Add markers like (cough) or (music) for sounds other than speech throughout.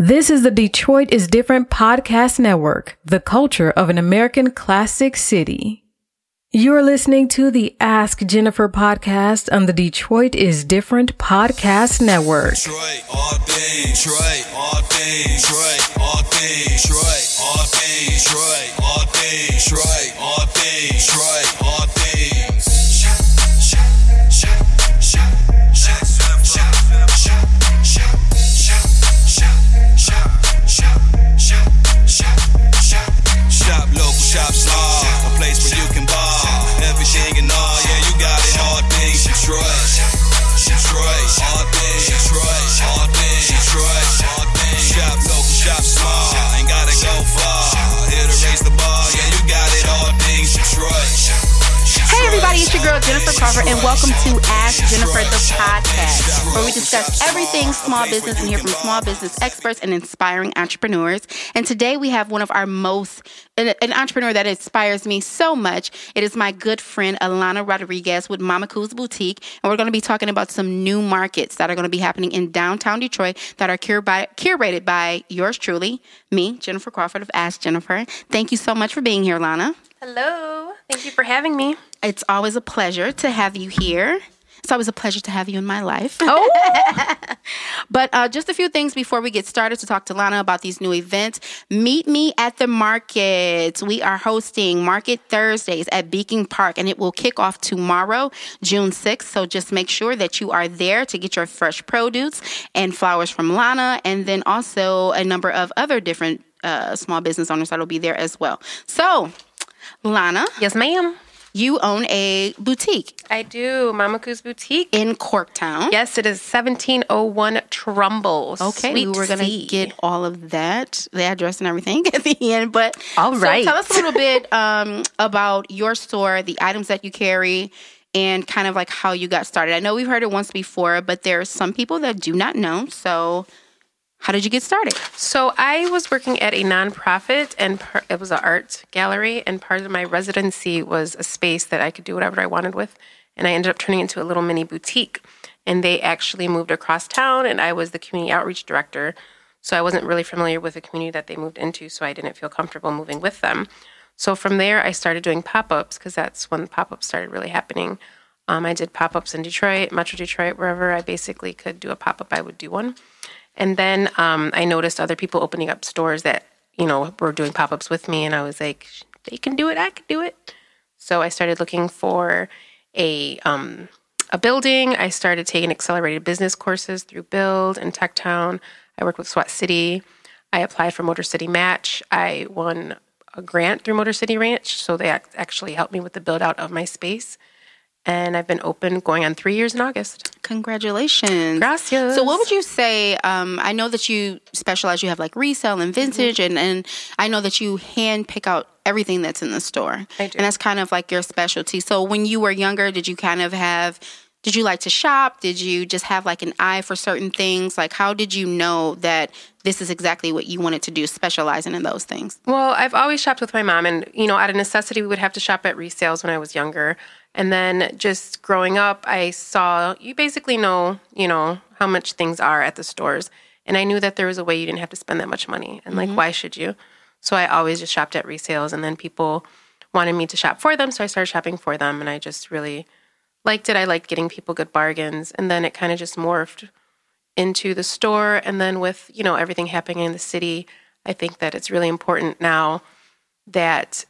This is the Detroit is Different podcast network, the culture of an American classic city. You're listening to the Ask Jennifer podcast on the Detroit is Different podcast network. Detroit, all things, Detroit, all things, Detroit, all things, Detroit, all things, Detroit, all things, Detroit, all things, Detroit, all things. Girl Jennifer Crawford, and welcome to Ask Jennifer the podcast, where we discuss everything small business and hear from small business experts and inspiring entrepreneurs. And today we have one of our most an, entrepreneur that inspires me so much. It is my good friend Alana Rodriguez with Mama Coos Boutique, and we're going to be talking about some new markets that are going to be happening in downtown Detroit that are cur- by, curated by yours truly, me, Jennifer Crawford of Ask Jennifer. Thank you so much for being here, Alana. Hello. Thank you for having me. It's always a pleasure to have you here. It's always a pleasure to have you in my life. Oh, (laughs) But uh, just a few things before we get started to talk to Lana about these new events. Meet me at the market. We are hosting Market Thursdays at Beacon Park, and it will kick off tomorrow, June 6th. So just make sure that you are there to get your fresh produce and flowers from Lana, and then also a number of other different uh, small business owners that will be there as well. So, Lana, yes, ma'am. you own a boutique I do. Mama Coos Boutique. in Corktown. Yes, it is 1701 Trumbull. Okay, Sweet we were gonna get all of that, the address and everything (laughs) at the end. But all right. so tell us a little bit (laughs) um, about your store, the items that you carry, and kind of like how you got started. I know we've heard it once before, but there are some people that do not know. So, how did you get started? So I was working at a nonprofit, and par- it was an art gallery, and part of my residency was a space that I could do whatever I wanted with, and I ended up turning into a little mini boutique. And they actually moved across town, and I was the community outreach director. So I wasn't really familiar with the community that they moved into, so I didn't feel comfortable moving with them. So from there, I started doing pop ups because that's when pop ups started really happening. Um, I did pop ups in Detroit, Metro Detroit, wherever I basically could do a pop up, I would do one. And then um, I noticed other people opening up stores that, you know, were doing pop ups with me. And I was like, they can do it, I can do it. So I started looking for a, um, a building. I started taking accelerated business courses through Build and TechTown. I worked with Sweat City. I applied for Motor City Match. I won a grant through Motor City Match. So they ac- actually helped me with the build out of my space. And I've been open going on three years in August. Congratulations. Gracias. So, what would you say? Um, I know that you specialize. You have like resale and vintage, and and I know that you hand pick out everything that's in the store, I do. and that's kind of like your specialty. So, when you were younger, did you kind of have? Did you like to shop? Did you just have like an eye for certain things? Like, how did you know that this is exactly what you wanted to do, specializing in those things? Well, I've always shopped with my mom, and you know, out of necessity, we would have to shop at resales when I was younger. And then just growing up, I saw you basically know, you know, how much things are at the stores, and I knew that there was a way you didn't have to spend that much money, and like, mm-hmm. why should you? So I always just shopped at resales, and then people wanted me to shop for them, so I started shopping for them, and I just really liked it. I liked getting people good bargains, and then it kind of just morphed into the store. And then with you know everything happening in the city i think that it's really important now that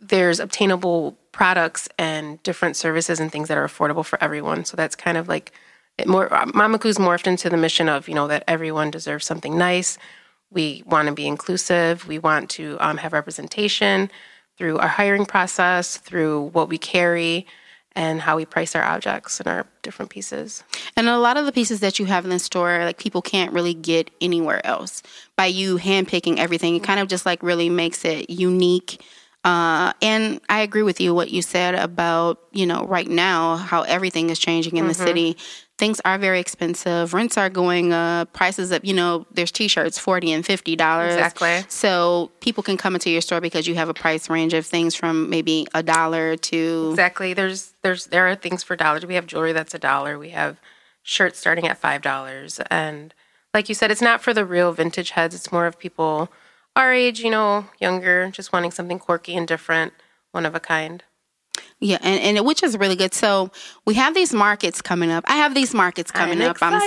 there's obtainable products and different services and things that are affordable for everyone so that's kind of like it more mama Coo's morphed into the mission of you know that everyone deserves something nice we want to be inclusive we want to um, have representation through our hiring process through what we carry and how we price our objects and our different pieces And a lot of the pieces that you have in the store, like people can't really get anywhere else. By you handpicking everything, it kind of just like really makes it unique. Uh, and I agree with you what you said about you know right now how everything is changing in the city. Things are very expensive. Rents are going up. Prices up. You know, there's t-shirts forty and fifty dollars. Exactly. So people can come into your store because you have a price range of things from maybe a dollar to Exactly. There's there's there are things for dollars. We have jewelry that's a dollar. We have shirts starting at five dollars, and like you said, it's not for the real vintage heads. It's more of people our age, you know, younger, just wanting something quirky and different, one of a kind. Yeah, and, and which is really good. So we have these markets coming up. I have these markets coming I'm up. I'm so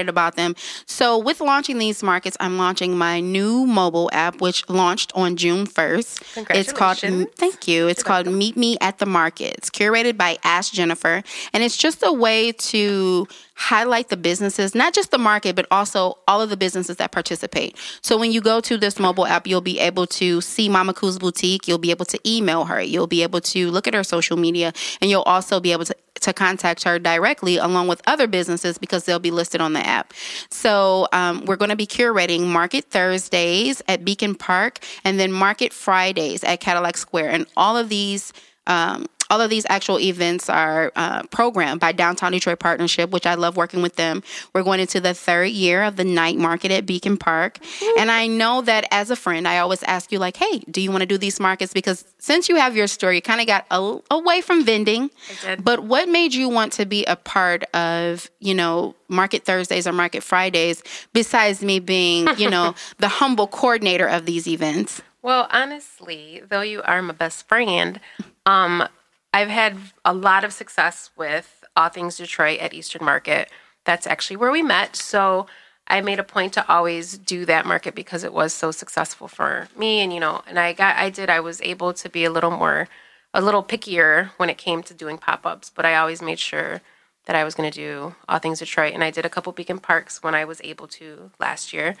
excited. about them. So with launching these markets, I'm launching my new mobile app, which launched on June 1st. It's called Thank you. It's called Meet Me at the Markets, curated by Ask Jennifer, and it's just a way to highlight the businesses, not just the market, but also all of the businesses that participate. So when you go to this mobile app, you'll be able to see Mama Coo's boutique. You'll be able to email her. You'll be able to look at her social media, and you'll also be able to to contact her directly along with other businesses because they'll be listed on the app. So um, we're going to be curating Market Thursdays at Beacon Park and then Market Fridays at Cadillac Square, and all of these. Um, all of these actual events are uh, programmed by Downtown Detroit Partnership, which I love working with them. We're going into the third year of the night market at Beacon Park. And I know that as a friend, I always ask you, like, hey, do you want to do these markets? Because since you have your store, you kind of got a, away from vending. did. But what made you want to be a part of, you know, Market Thursdays or Market Fridays, besides me being, you know, (laughs) the humble coordinator of these events? Well, honestly, though you are my best friend, um, I've had a lot of success with All Things Detroit at Eastern Market. That's actually where we met. So I made a point to always do that market because it was so successful for me. And, you know, and I got, I did, I was able to be a little more, a little pickier when it came to doing pop ups, but I always made sure that I was going to do All Things Detroit. And I did a couple Beacon Parks when I was able to last year.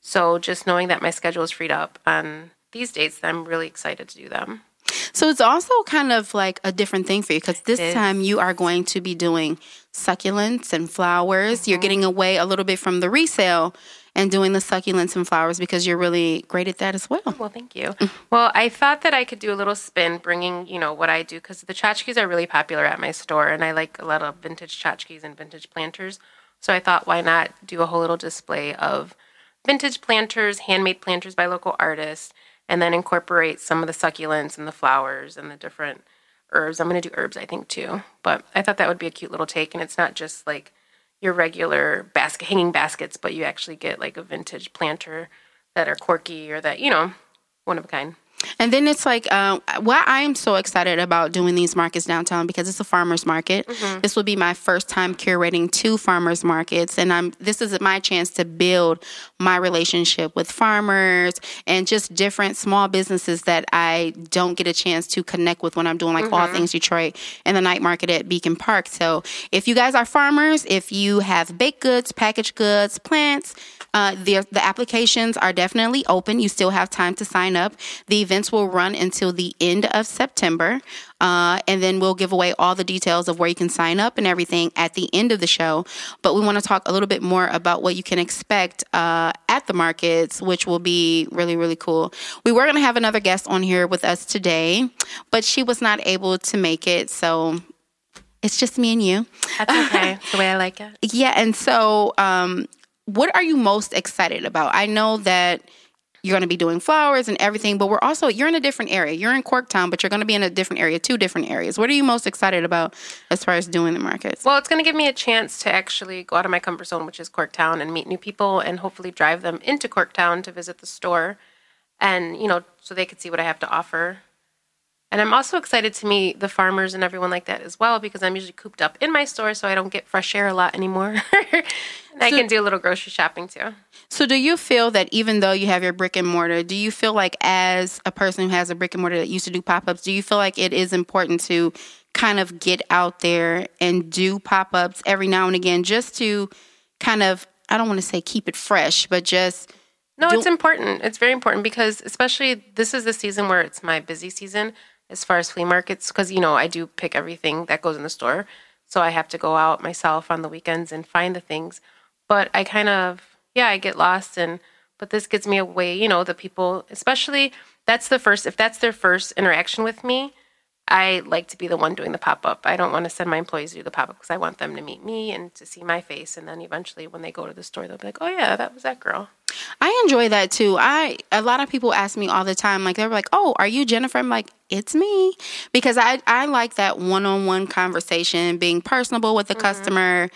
So just knowing that my schedule is freed up on these dates, I'm really excited to do them. So it's also kind of like a different thing for you because this time you are going to be doing succulents and flowers. You're mm-hmm. getting away a little bit from the resale and doing the succulents and flowers because you're really great at that as well. Well, thank you. Mm. Well, I thought that I could do a little spin, bringing you know what I do because the tchotchkes are really popular at my store, and I like a lot of vintage tchotchkes and vintage planters. So I thought, why not do a whole little display of vintage planters, handmade planters by local artists, and then incorporate some of the succulents and the flowers and the different herbs. I'm going to do herbs, I think, too. But I thought that would be a cute little take, and it's not just like your regular basket hanging baskets, but you actually get like a vintage planter that are quirky or that you know, one of a kind. And then it's like, uh, why I am so excited about doing these markets downtown because it's a farmers market. This will be my first time curating two farmers markets, and I'm. This is my chance to build my relationship with farmers and just different small businesses that I don't get a chance to connect with when I'm doing like all things Detroit and the night market at Beacon Park. So if you guys are farmers, if you have baked goods, packaged goods, plants. Uh, the, the applications are definitely open. You still have time to sign up. The events will run until the end of September. Uh, and then we'll give away all the details of where you can sign up and everything at the end of the show. But we want to talk a little bit more about what you can expect uh, at the markets, which will be really, really cool. We were going to have another guest on here with us today, but she was not able to make it. So it's just me and you. That's okay. (laughs) the way I like it. Yeah, and so um, what are you most excited about? I know that you're going to be doing flowers and everything, but we're also you're in a different area. You're in Corktown, but you're going to be in a different area, two different areas. What are you most excited about as far as doing the markets? Well, it's going to give me a chance to actually go out of my comfort zone, which is Corktown, and meet new people, and hopefully drive them into Corktown to visit the store, and you know, so they could see what I have to offer. And I'm also excited to meet the farmers and everyone like that as well, because I'm usually cooped up in my store, so I don't get fresh air a lot anymore. (laughs) and I can do a little grocery shopping too. So, do you feel that even though you have your brick and mortar, do you feel like as a person who has a brick and mortar that used to do pop ups, do you feel like it is important to kind of get out there and do pop ups every now and again just to kind of, I don't want to say keep it fresh, but just No, Do- it's important. It's very important because especially this is the season where it's my busy season as far as flea markets because you know I do pick everything that goes in the store, so I have to go out myself on the weekends and find the things. But I kind of yeah, I get lost and but this gives me a way, you know, the people, especially that's the first if that's their first interaction with me, I like to be the one doing the pop up. I don't want to send my employees to do the pop up because I want them to meet me and to see my face. And then eventually, when they go to the store, they'll be like, "Oh yeah, that was that girl." I enjoy that too. I a lot of people ask me all the time, like they're like, "Oh, are you Jennifer?" I'm like, "It's me," because I I like that one on one conversation, being personable with the mm-hmm. customer,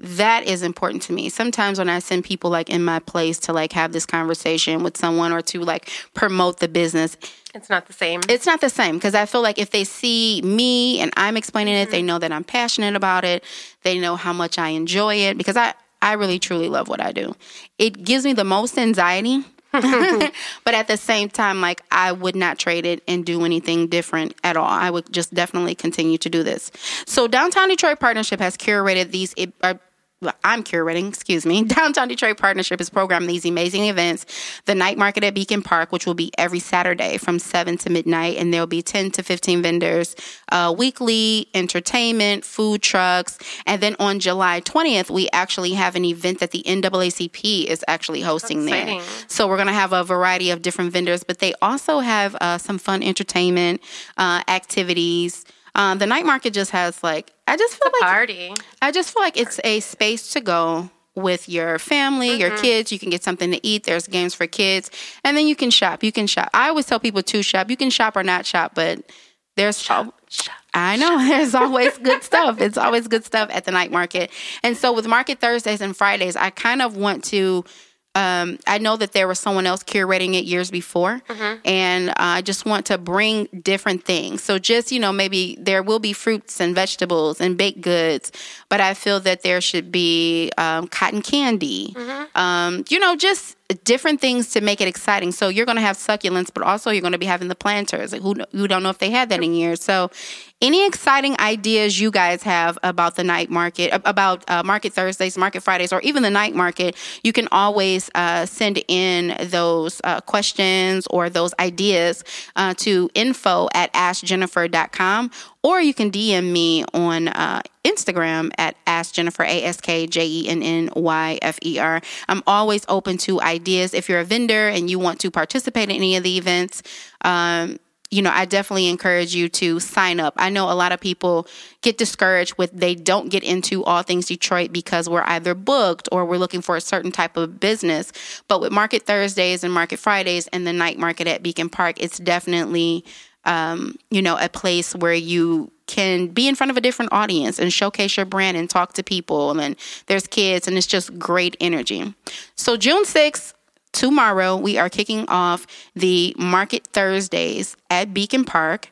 that is important to me. Sometimes when I send people like in my place to like have this conversation with someone or to like promote the business, It's not the same. it's not the same because I feel like if they see me and I'm explaining it, they mm-hmm. know that I'm passionate about it. They know how much I enjoy it because I, I really truly love what I do. It gives me the most anxiety. (laughs) but at the same time, like I would not trade it and do anything different at all. I would just definitely continue to do this. So, Downtown Detroit Partnership has curated these. Uh, I'm curating, excuse me. (laughs) Downtown Detroit Partnership is programming these amazing events. The night market at Beacon Park, which will be every Saturday from 7 to midnight, and there'll be 10 to 15 vendors, uh, weekly entertainment, food trucks. And then on July 20th, we actually have an event that the NAACP is actually hosting there. exciting. So we're going to have a variety of different vendors, but they also have uh, some fun entertainment uh, activities. Uh, the night market just has like I just feel like Party. I just feel like it's a space to go with your family, Mm-hmm. your kids. You can get something to eat. There's games for kids, and then you can shop. You can shop. I always tell people to shop. You can shop or not shop, but there's shop. I know (laughs) there's always good stuff. It's always good stuff at the night market. And so with Market Thursdays and Fridays, I kind of want to. Um, I know that there was someone else curating it years before, and uh, I just want to bring different things. So, just you know, maybe there will be fruits and vegetables and baked goods, but I feel that there should be um, cotton candy. Um, you know, just different things to make it exciting. So you're going to have succulents, but also you're going to be having the planters. Like who who don't know if they had that in years. So any exciting ideas you guys have about the night market, about uh, Market Thursdays, Market Fridays, or even the night market, you can always uh, send in those uh, questions or those ideas uh, to info at askjennifer.com or you can DM me on uh, Instagram at Ask Jennifer, A S K J E N N Y F E R. I'm always open to ideas. If you're a vendor and you want to participate in any of the events, um, you know, I definitely encourage you to sign up. I know a lot of people get discouraged with they don't get into all things Detroit because we're either booked or we're looking for a certain type of business. But with Market Thursdays and Market Fridays and the night market at Beacon Park, it's definitely um, you know, a place where you can be in front of a different audience and showcase your brand and talk to people. And there's kids, and it's just great energy. So, June 6th, tomorrow, we are kicking off the Market Thursdays at Beacon Park.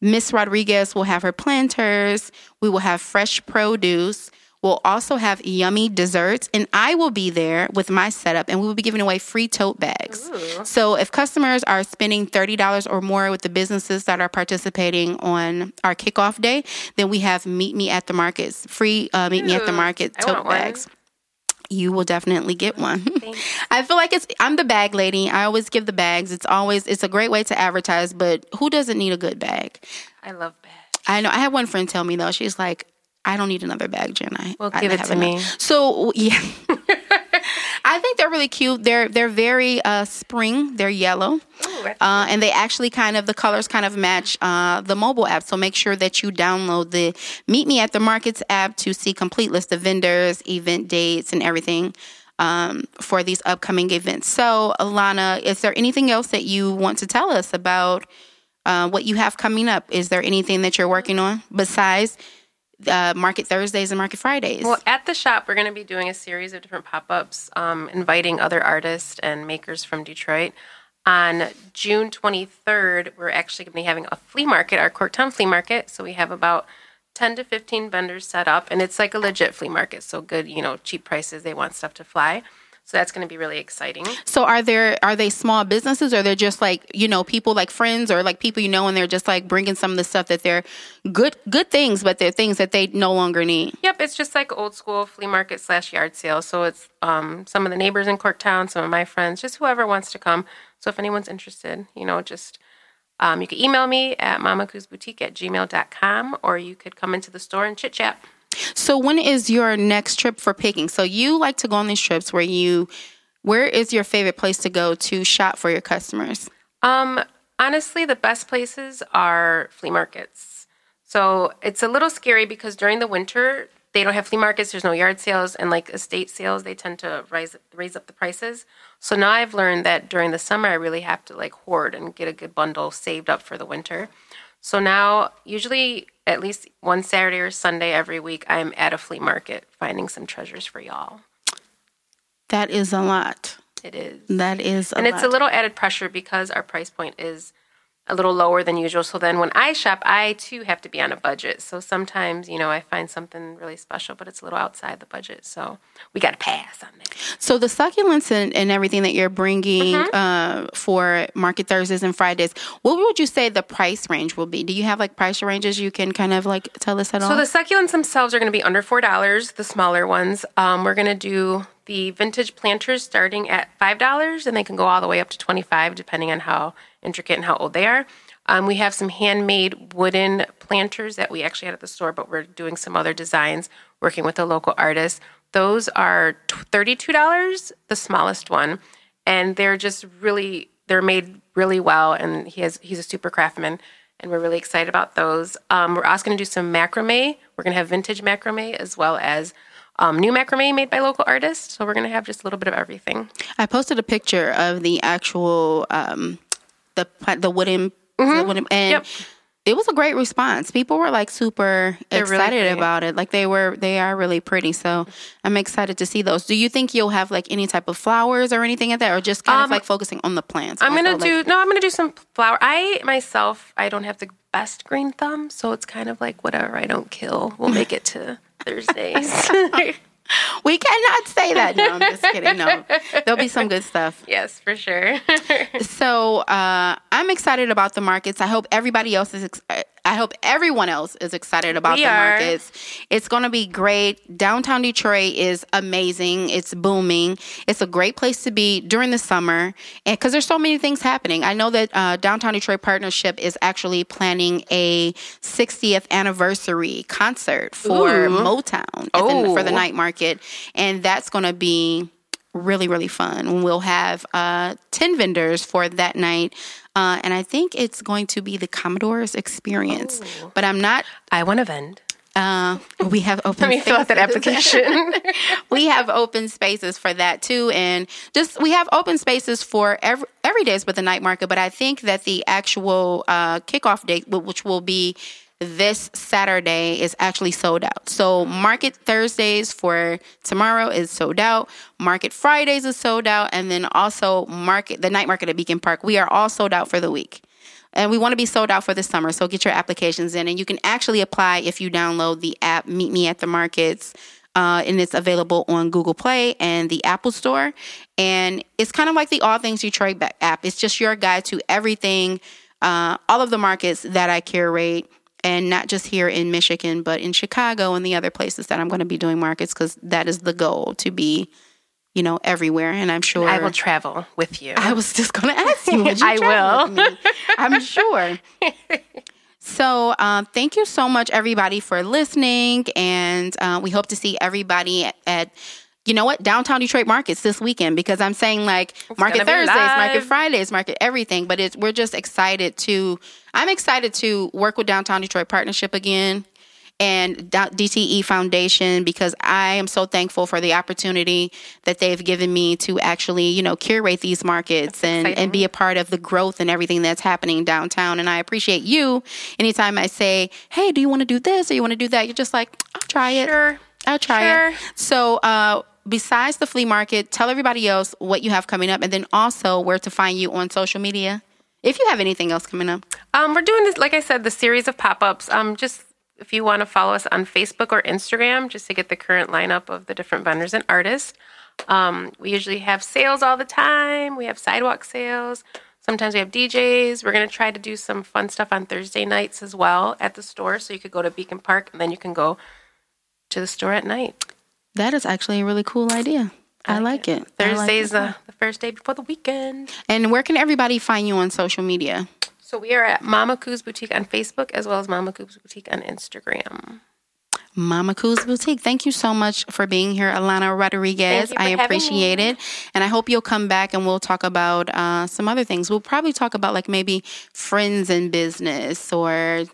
Miss Rodriguez will have her planters. We will have fresh produce. We'll also have yummy desserts, and I will be there with my setup, and we will be giving away free tote bags. So, if customers are spending $30 or more with the businesses that are participating on our kickoff day, then we have Meet Me at the Markets, free uh, Meet Me at the Ooh, Market tote want one. bags. You will definitely get one. (laughs) I feel like it's I'm the bag lady. I always give the bags. It's always it's a great way to advertise, but who doesn't need a good bag? I love bags. I know. I had one friend tell me though. She's like, "I don't need another bag, Jen. I Well, I it to enough." me. So yeah, (laughs) I think they're really cute. They're they're very uh, spring. They're yellow, Ooh, uh, and they actually kind of the colors kind of match uh, the mobile app. So make sure that you download the Meet Me at the Markets app to see complete list of vendors, event dates, and everything. Um, for these upcoming events. So, Alana, is there anything else that you want to tell us about uh, what you have coming up? Is there anything that you're working on besides uh, Market Thursdays and Market Fridays? Well, at the shop, we're going to be doing a series of different pop ups, um, inviting other artists and makers from Detroit. On June 23rd, we're actually going to be having a flea market, our Corktown Flea Market. So we have about 10 to 15 vendors set up, and it's like a legit flea market. So good, you know, cheap prices. They want stuff to fly. So that's going to be really exciting. So are there are they small businesses or they're just like you know people like friends or like people you know and they're just like bringing some of the stuff that they're good good things but they're things that they no longer need. Yep, it's just like old school flea market slash yard sale. So it's um, some of the neighbors in Corktown, some of my friends, just whoever wants to come. So if anyone's interested, you know, just um, you can email me at mamacoosboutique at gmail.com or you could come into the store and chit chat. So when is your next trip for picking? So you like to go on these trips where you where is your favorite place to go to shop for your customers? Um, honestly, the best places are flea markets. So it's a little scary because during the winter they don't have flea markets. There's no yard sales and like estate sales. They tend to rise raise up the prices. So now I've learned that during the summer I really have to like hoard and get a good bundle saved up for the winter. So now, usually at least one Saturday or Sunday every week, I'm at a flea market finding some treasures for y'all. That is a lot. It is. That is a and lot. it's a little added pressure because our price point is a little lower than usual. So then when I shop, I too have to be on a budget. So sometimes, you know, I find something really special, but it's a little outside the budget. So we got to pass on that. So the succulents and, and everything that you're bringing Mm-hmm. uh, for Market Thursdays and Fridays, what would you say the price range will be? Do you have like price ranges you can kind of like tell us at all? So the succulents themselves are going to be under four dollars, the smaller ones. Um, we're going to do the vintage planters starting at five dollars, and they can go all the way up to twenty-five, depending on how intricate and how old they are. Um, we have some handmade wooden planters that we actually had at the store, but we're doing some other designs, working with a local artist. Those are thirty-two dollars, the smallest one, and they're just really they're made really well. And he has he's a super craftsman and we're really excited about those. Um, we're also going to do some macrame. We're going to have vintage macrame as well as um, new macrame made by local artists. So we're going to have just a little bit of everything. I posted a picture of the actual um, the the wooden, the wooden and Mm-hmm. Yep. it was a great response. People were like super They're excited pretty. about it. Like they were they are really pretty. So I'm excited to see those. Do you think you'll have like any type of flowers or anything like that, or just kind of Um, like focusing on the plants? I'm going to Also, do like- no. I'm to do some flower. I myself, I don't have the best green thumb, so it's kind of like whatever I don't kill, we'll (laughs) make it to Thursdays. (laughs) We cannot say that. No, I'm just kidding. No, there'll be some good stuff. yes, for sure. (laughs) So uh, I'm excited about the markets. I hope everybody else is. Ex- I hope everyone else is excited about We the are. markets. It's going to be great. Downtown Detroit is amazing. It's booming. It's a great place to be during the summer, and because there's so many things happening. I know that uh, Downtown Detroit Partnership is actually planning a 60th anniversary concert for Motown at the- for the Oh. night market, and that's going to be really really fun we'll have uh 10 vendors for that night uh and i think it's going to be the Commodores experience but i'm not I want to vend. uh we have open (laughs) Let me fill out that application. (laughs) (laughs) we have open spaces for that too and just we have open spaces for every every days with the night market but i think that the actual uh kickoff date which will be this Saturday is actually sold out. So Market Thursdays for tomorrow is sold out. Market Fridays is sold out, and then also Market the night market at Beacon Park. We are all sold out for the week. And we want to be sold out for the summer. So get your applications in. And you can actually apply if you download the app Meet Me at the Markets. Uh, and it's available on Google Play and the Apple Store. And it's kind of like the All Things Detroit app. It's just your guide to everything, uh, all of the markets that I curate, and not just here in Michigan, but in Chicago and the other places that I'm going to be doing markets because that is the goal to be, you know, everywhere. And I'm sure I will travel with you. I was just going (laughs) to ask you. Would you I will. with me? I'm sure. (laughs) So, um, thank you so much, everybody, for listening. And uh, we hope to see everybody at, at, you know what, downtown Detroit markets this weekend because I'm saying like Market gonna Thursdays, Market. Fridays, Market everything. But it's, we're just excited to, I'm excited to work with Downtown Detroit Partnership again and DTE Foundation because I am so thankful for the opportunity that they've given me to actually, you know, curate these markets and, and be a part of the growth and everything that's happening downtown. And I appreciate you. Anytime I say, hey, do you want to do this or you want to do that? You're just like, I'll try it. Sure. I'll try Sure. it. So, uh, besides the flea market, tell everybody else what you have coming up and then also where to find you on social media. If you have anything else coming up. Um, we're doing this, like I said, the series of pop ups. Um, just if you want to follow us on Facebook or Instagram, just to get the current lineup of the different vendors and artists. Um, we usually have sales all the time. We have sidewalk sales. Sometimes we have DJs. We're going to try to do some fun stuff on Thursday nights as well at the store. So you could go to Beacon Park and then you can go to the store at night. That is actually a really cool idea. I, like it. I like Thursday's it. the, the first day before the weekend. And where can everybody find you on social media? So we are at Mama Coos Boutique on Facebook as well as Mama Coos Boutique on Instagram. Mama Coos Boutique. Thank you so much for being here, Alana Rodriguez. Thank you for I appreciate it. And I hope you'll come back and we'll talk about uh, some other things. We'll probably talk about like maybe friends in business or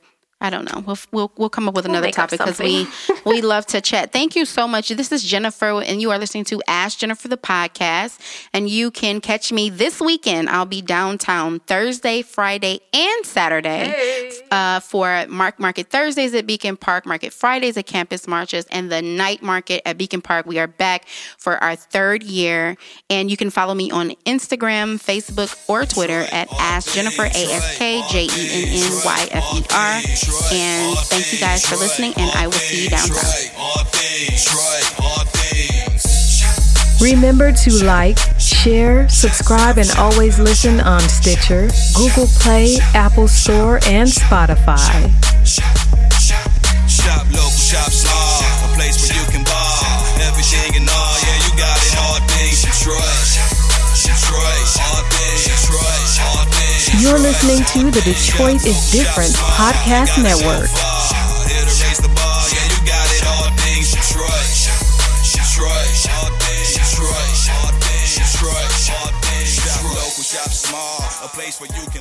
I don't know. We'll we'll, we'll come up with another up topic because we (laughs) we love to chat. Thank you so much. This is Jennifer, and you are listening to Ask Jennifer the podcast. And you can catch me this weekend. I'll be downtown Thursday, Friday, and Saturday. uh, for Mark Market Thursdays at Beacon Park, Market Fridays at Campus Martius, and the night market at Beacon Park. We are back for our third year. And you can follow me on Instagram, Facebook, or Twitter at Ask Jennifer, A S K J E N N Y F E R. And thank you guys for listening, and I will see you down All things, right, all things. Remember to like, share, subscribe, and always listen on Stitcher, Google Play, Apple Store, and Spotify. You're listening to the Detroit is Different Podcast Network. A place where you.